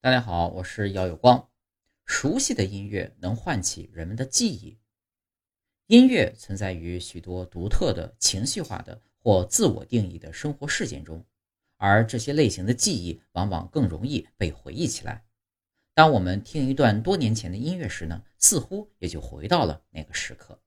大家好我是姚有光。熟悉的音乐能唤起人们的记忆。音乐存在于许多独特的情绪化的或自我定义的生活事件中而这些类型的记忆往往更容易被回忆起来。当我们听一段多年前的音乐时呢似乎也就回到了那个时刻。